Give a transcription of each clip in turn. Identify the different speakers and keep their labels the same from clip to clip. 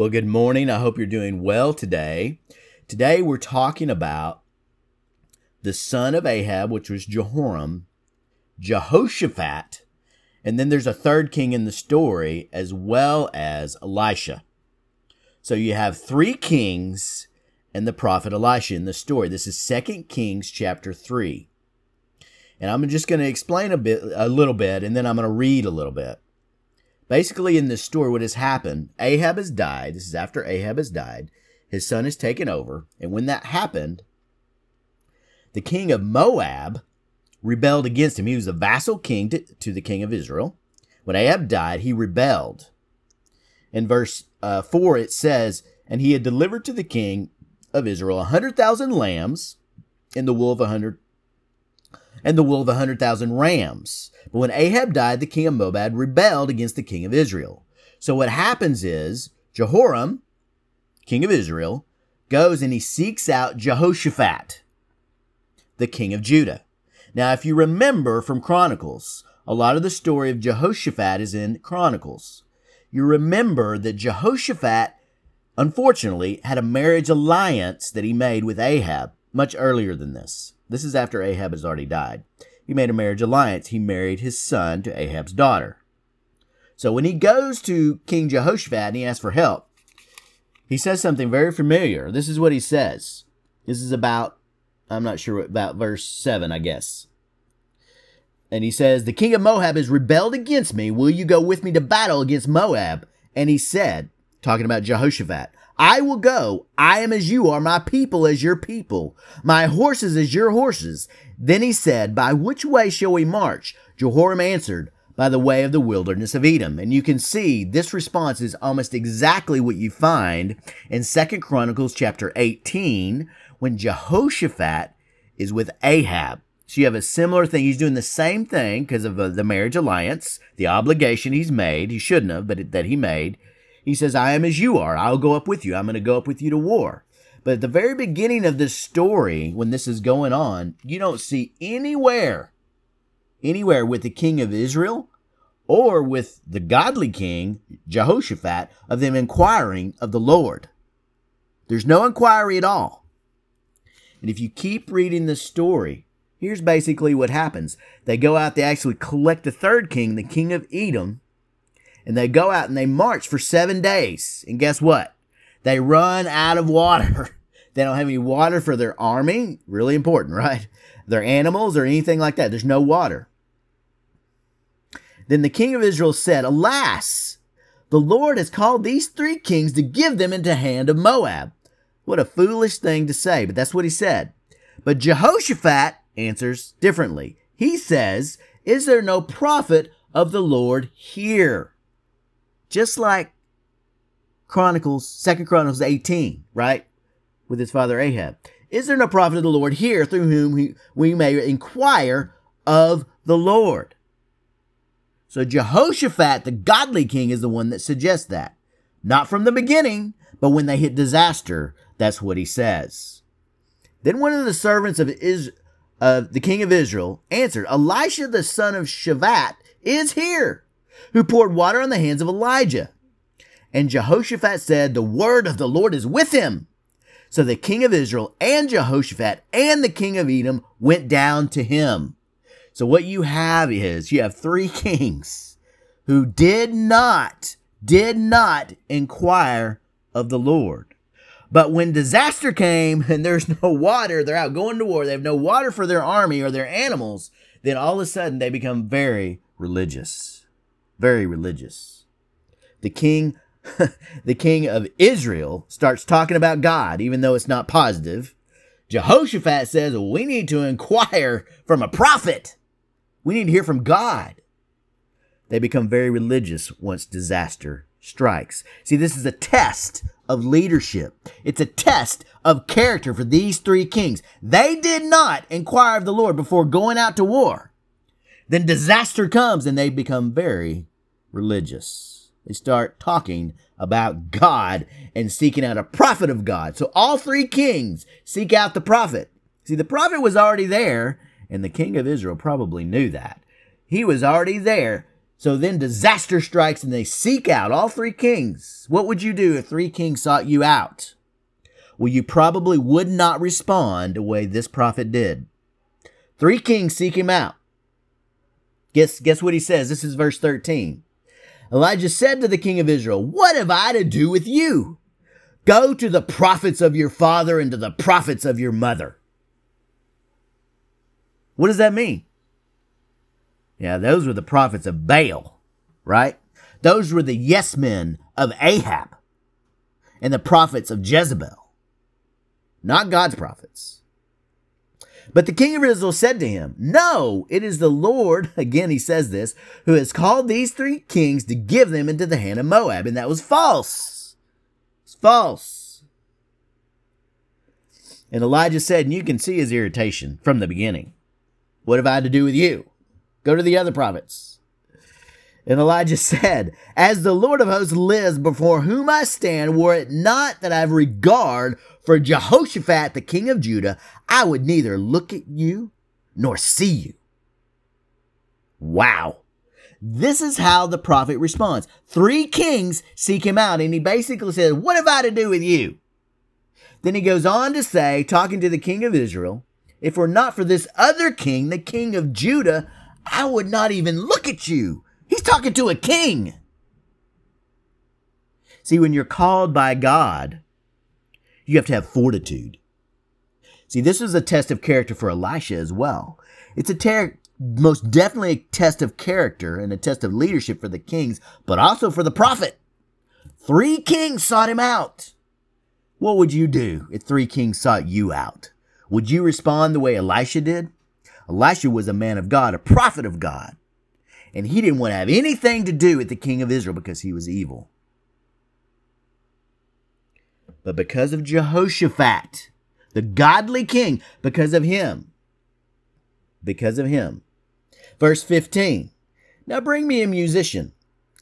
Speaker 1: Well, good morning. I hope you're doing well today. Today we're talking about the son of Ahab, which was Jehoram, Jehoshaphat, and then there's a third king in the story as well as Elisha. So you have three kings and the prophet Elisha in the story. This is 2 Kings chapter 3. And I'm just going to explain a bit a little bit and then I'm going to read a little bit. Basically in this story what has happened, Ahab has died. This is after Ahab has died. His son is taken over, and when that happened, the king of Moab rebelled against him. He was a vassal king to, to the king of Israel. When Ahab died, he rebelled. In verse uh, 4, it says, And he had delivered to the king of Israel a hundred thousand lambs and the wool of a hundred and the wool of a hundred thousand rams. But when Ahab died, the king of Moab rebelled against the king of Israel. So what happens is Jehoram, king of Israel, goes and he seeks out Jehoshaphat, the king of Judah. Now, if you remember from Chronicles, a lot of the story of Jehoshaphat is in Chronicles. You remember that Jehoshaphat, unfortunately, had a marriage alliance that he made with Ahab much earlier than this. This is after Ahab has already died. He made a marriage alliance. He married his son to Ahab's daughter. So when he goes to King Jehoshaphat and he asks for help, he says something very familiar. This is what he says. This is about I'm not sure about verse 7, I guess. And he says, The king of Moab has rebelled against me. Will you go with me to battle against Moab? And he said, talking about Jehoshaphat, I will go. I am as you are, my people as your people, my horses as your horses. Then he said, By which way shall we march? Jehoram answered, By the way of the wilderness of Edom. And you can see this response is almost exactly what you find in Second Chronicles chapter 18, when Jehoshaphat is with Ahab. So you have a similar thing. He's doing the same thing because of uh, the marriage alliance, the obligation he's made. He shouldn't have, but that he made. He says, I am as you are. I'll go up with you. I'm going to go up with you to war. But at the very beginning of this story, when this is going on, you don't see anywhere, anywhere with the king of Israel or with the godly king, Jehoshaphat, of them inquiring of the Lord. There's no inquiry at all. And if you keep reading the story, here's basically what happens. They go out, they actually collect the third king, the king of Edom, and they go out and they march for seven days. And guess what? They run out of water. They don't have any water for their army. Really important, right? Their animals or anything like that. There's no water. Then the king of Israel said, Alas, the Lord has called these three kings to give them into hand of Moab. What a foolish thing to say, but that's what he said. But Jehoshaphat answers differently. He says, Is there no prophet of the Lord here? Just like Chronicles, Second Chronicles 18, right? With his father Ahab. Is there no prophet of the Lord here through whom we may inquire of the Lord? So Jehoshaphat, the godly king, is the one that suggests that. Not from the beginning, but when they hit disaster, that's what he says. Then one of the servants of the king of Israel answered, Elisha the son of Shaphat is here, who poured water on the hands of Elijah. And Jehoshaphat said, The word of the Lord is with him. So the king of Israel and Jehoshaphat and the king of Edom went down to him. So what you have is you have three kings who did not, did not inquire of the Lord. But when disaster came and there's no water, they're out going to war, they have no water for their army or their animals, then all of a sudden they become very religious. Very religious. The king the king of Israel starts talking about God, even though it's not positive. Jehoshaphat says, We need to inquire from a prophet. We need to hear from God. They become very religious once disaster strikes. See, this is a test of leadership. It's a test of character for these three kings. They did not inquire of the Lord before going out to war. Then disaster comes and they become very religious. They start talking about God and seeking out a prophet of God. So all three kings seek out the prophet. See, the prophet was already there, and the king of Israel probably knew that. He was already there So then disaster strikes and they seek out all three kings. What would you do if three kings sought you out? Well, you probably would not respond the way this prophet did. Three kings seek him out. Guess, guess what he says? This is verse 13. Elijah said to the king of Israel, What have I to do with you? Go to the prophets of your father and to the prophets of your mother. What does that mean? Yeah, those were the prophets of Baal, right? Those were the yes men of Ahab and the prophets of Jezebel, not God's prophets. But the king of Israel said to him, No, it is the Lord, again he says this, who has called these three kings to give them into the hand of Moab. And that was false. It's false. And Elijah said, and you can see his irritation from the beginning. What have I to do with you? Go to the other prophets. And Elijah said, As the Lord of hosts lives before whom I stand, were it not that I have regard for Jehoshaphat, the king of Judah, I would neither look at you nor see you. Wow. This is how the prophet responds. Three kings seek him out, and he basically says, What have I to do with you? Then he goes on to say, talking to the king of Israel, If it were not for this other king, the king of Judah, I would not even look at you. He's talking to a king. See, when you're called by God, you have to have fortitude. See, this was a test of character for Elisha as well. It's a ter- most definitely a test of character and a test of leadership for the kings, but also for the prophet. Three kings sought him out. What would you do if three kings sought you out? Would you respond the way Elisha did? Elisha was a man of God, a prophet of God, and he didn't want to have anything to do with the king of Israel because he was evil but because of Jehoshaphat, the godly king, because of him. Because of him. Verse 15 Now bring me a musician.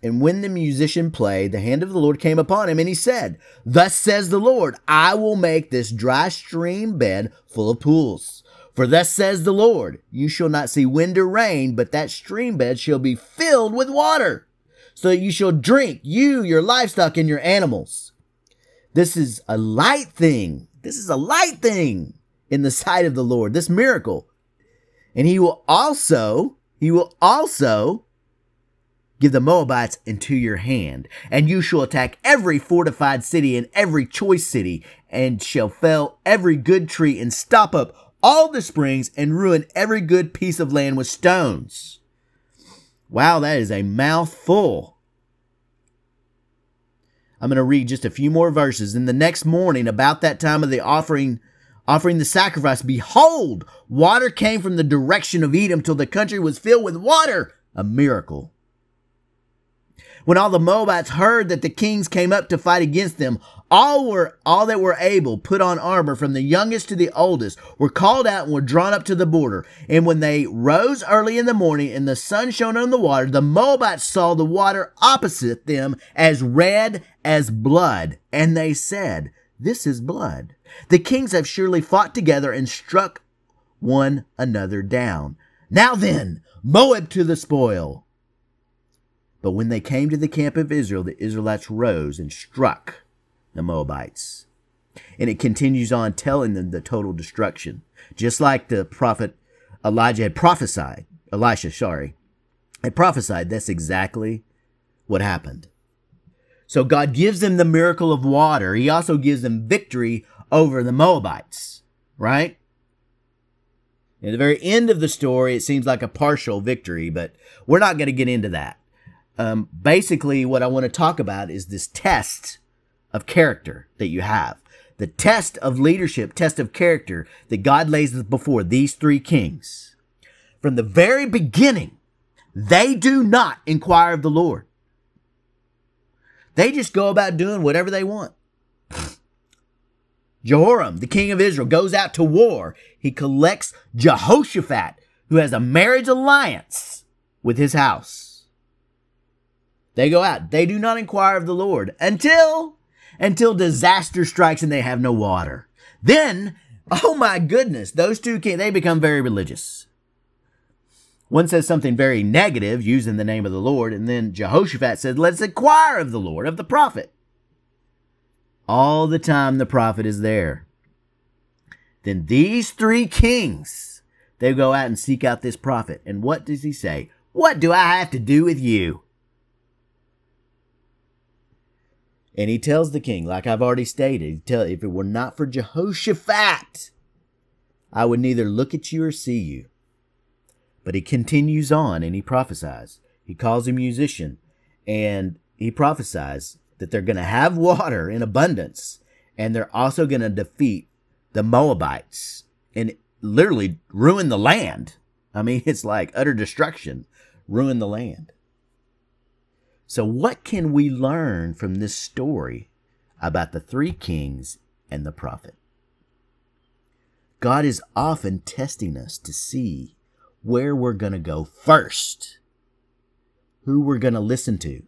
Speaker 1: And when the musician played, the hand of the Lord came upon him, and he said, Thus says the Lord, I will make this dry stream bed full of pools. For thus says the Lord, You shall not see wind or rain, but that stream bed shall be filled with water, so that you shall drink, you, your livestock, and your animals. This is a light thing. This is a light thing in the sight of the Lord, this miracle. And he will also, he will also give the Moabites into your hand, and you shall attack every fortified city and every choice city, and shall fell every good tree and stop up all the springs and ruin every good piece of land with stones. Wow, that is a mouthful. I'm going to read just a few more verses. In the next morning, about that time of the offering, offering the sacrifice, behold, water came from the direction of Edom till the country was filled with water. A miracle. When all the Moabites heard that the kings came up to fight against them, all were all that were able put on armor from the youngest to the oldest were called out and were drawn up to the border. And when they rose early in the morning and the sun shone on the water, the Moabites saw the water opposite them as red as blood, and they said, This is blood. The kings have surely fought together and struck one another down. Now then, Moab to the spoil. But when they came to the camp of Israel, the Israelites rose and struck the Moabites. And it continues on telling them the total destruction, just like the prophet Elijah had prophesied. Elisha, sorry, had prophesied. That's exactly what happened. So God gives them the miracle of water. He also gives them victory over the Moabites, right? At the very end of the story, it seems like a partial victory, but we're not going to get into that. Um, basically, what I want to talk about is this test of character that you have. The test of leadership, test of character that God lays before these three kings. From the very beginning, they do not inquire of the Lord. They just go about doing whatever they want. Jehoram, the king of Israel, goes out to war. He collects Jehoshaphat, who has a marriage alliance with his house. They go out. They do not inquire of the Lord until until disaster strikes and they have no water. Then, oh my goodness, those two kings, they become very religious. One says something very negative, using the name of the Lord, and then Jehoshaphat said, Let's inquire of the Lord, of the prophet. All the time the prophet is there. Then these three kings, they go out and seek out this prophet. And what does he say? What do I have to do with you? And he tells the king, like I've already stated, tell, if it were not for Jehoshaphat, I would neither look at you or see you. But he continues on and he prophesies. He calls a musician and he prophesies that they're going to have water in abundance and they're also going to defeat the Moabites and literally ruin the land. I mean, it's like utter destruction, ruin the land. So, what can we learn from this story about the three kings and the prophet? God is often testing us to see where we're going to go first, who we're going to listen to.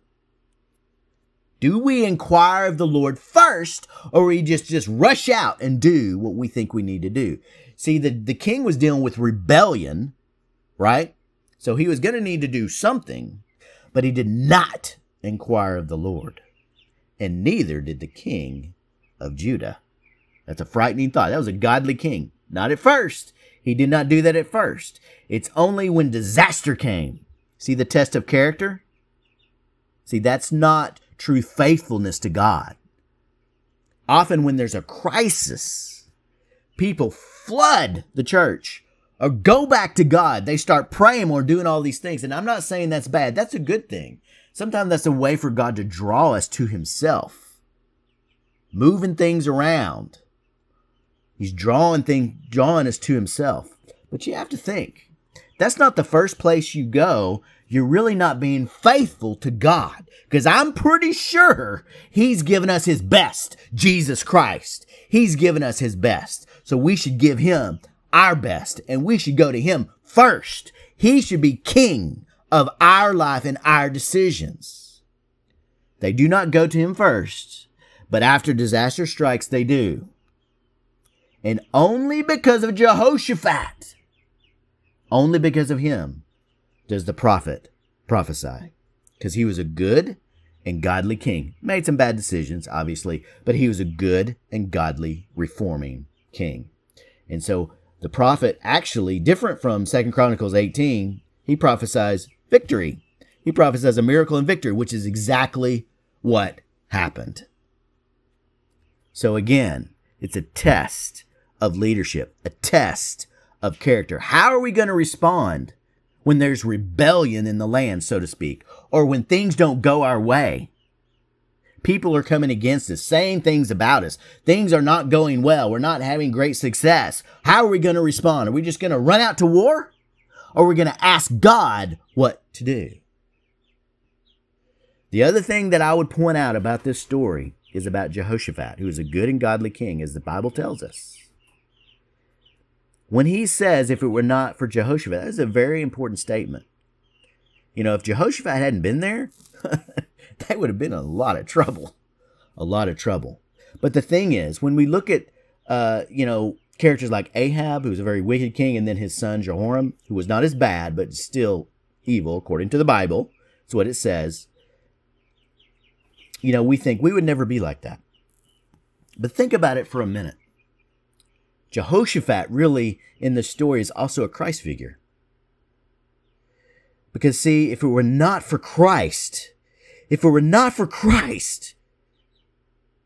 Speaker 1: Do we inquire of the Lord first, or we just, just rush out and do what we think we need to do? See, the, the king was dealing with rebellion, right? So he was going to need to do something but he did not inquire of the Lord, and neither did the king of Judah. That's a frightening thought. That was a godly king. Not at first. He did not do that at first. It's only when disaster came. See the test of character? See, that's not true faithfulness to God. Often, when there's a crisis, people flood the church or go back to God. They start praying or doing all these things. And I'm not saying that's bad. That's a good thing. Sometimes that's a way for God to draw us to himself. Moving things around. He's drawing things, drawing us to himself. But you have to think. That's not the first place you go. You're really not being faithful to God. Because I'm pretty sure He's given us His best. Jesus Christ. He's given us His best. So we should give Him our best and we should go to him first. He should be king of our life and our decisions. They do not go to him first, but after disaster strikes, they do. And only because of Jehoshaphat, only because of him, does the prophet prophesy. Because he was a good and godly king. Made some bad decisions, obviously, but he was a good and godly reforming king. And so the prophet actually, different from Second Chronicles 18, he prophesies victory. He prophesies a miracle and victory, which is exactly what happened. So again, it's a test of leadership, a test of character. How are we going to respond when there's rebellion in the land, so to speak, or when things don't go our way? People are coming against us, saying things about us. Things are not going well. We're not having great success. How are we going to respond? Are we just going to run out to war? Or are we going to ask God what to do? The other thing that I would point out about this story is about Jehoshaphat, who is a good and godly king, as the Bible tells us. When he says, if it were not for Jehoshaphat, that is a very important statement. You know, if Jehoshaphat hadn't been there, that would have been a lot of trouble. A lot of trouble. But the thing is, when we look at, uh, you know, characters like Ahab, who was a very wicked king, and then his son Jehoram, who was not as bad, but still evil, according to the Bible. That's what it says. You know, we think we would never be like that. But think about it for a minute. Jehoshaphat, really, in the story, is also a Christ figure. Because, see, if it were not for Christ, if it were not for Christ,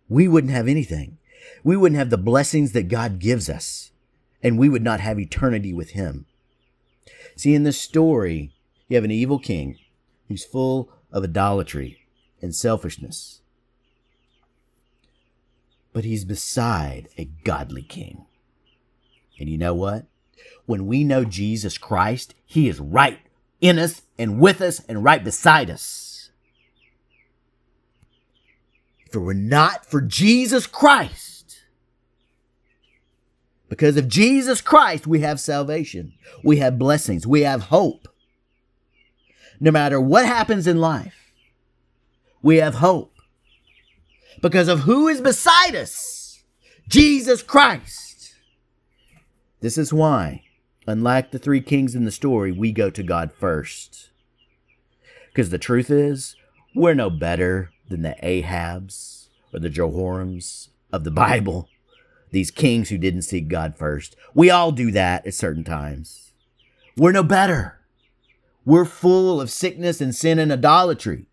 Speaker 1: we wouldn't have anything. We wouldn't have the blessings that God gives us, and we would not have eternity with Him. See, in this story, you have an evil king who's full of idolatry and selfishness. But he's beside a godly king. And you know what? When we know Jesus Christ, he is right in us and with us and right beside us. If it were not for Jesus Christ, because of Jesus Christ, we have salvation, we have blessings, we have hope. No matter what happens in life, we have hope because of who is beside us Jesus Christ. This is why Unlike the three kings in the story, we go to God first. Because the truth is, we're no better than the Ahabs or the Jehorims of the Bible, these kings who didn't seek God first. We all do that at certain times. We're no better. We're full of sickness and sin and idolatry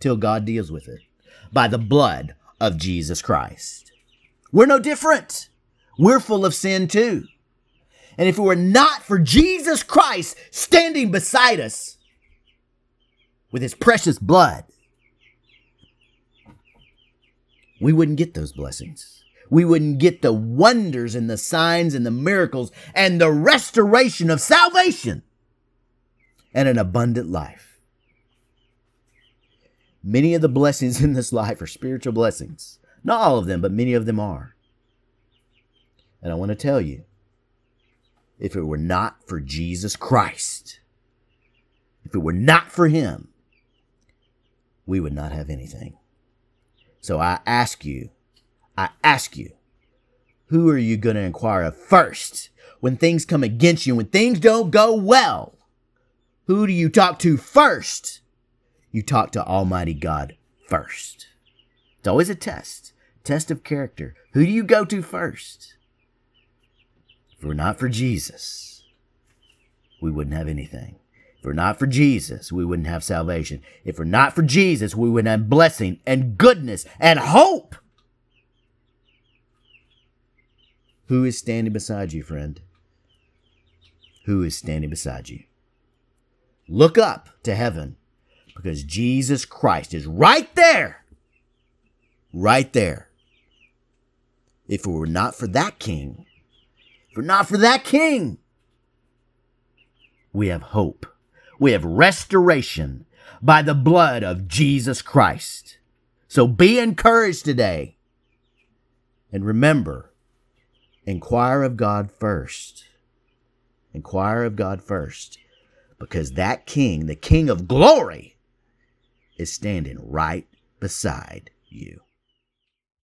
Speaker 1: till God deals with it by the blood of Jesus Christ. We're no different. We're full of sin too. And if it were not for Jesus Christ standing beside us with his precious blood, we wouldn't get those blessings. We wouldn't get the wonders and the signs and the miracles and the restoration of salvation and an abundant life. Many of the blessings in this life are spiritual blessings. Not all of them, but many of them are. And I want to tell you if it were not for Jesus Christ, if it were not for Him, we would not have anything. So I ask you, I ask you, who are you going to inquire of first when things come against you, when things don't go well? Who do you talk to first? You talk to Almighty God first. It's always a test, test of character. Who do you go to first? If it were not for Jesus, we wouldn't have anything. If not for Jesus, we wouldn't have salvation. If it were not for Jesus, we wouldn't have blessing and goodness and hope. Who is standing beside you, friend? Who is standing beside you? Look up to heaven because Jesus Christ is right there. Right there. If it were not for that king, if it were not for that king, we have hope. We have restoration by the blood of Jesus Christ. So be encouraged today. And remember, inquire of God first. Inquire of God first because that king, the king of glory, is standing right beside you.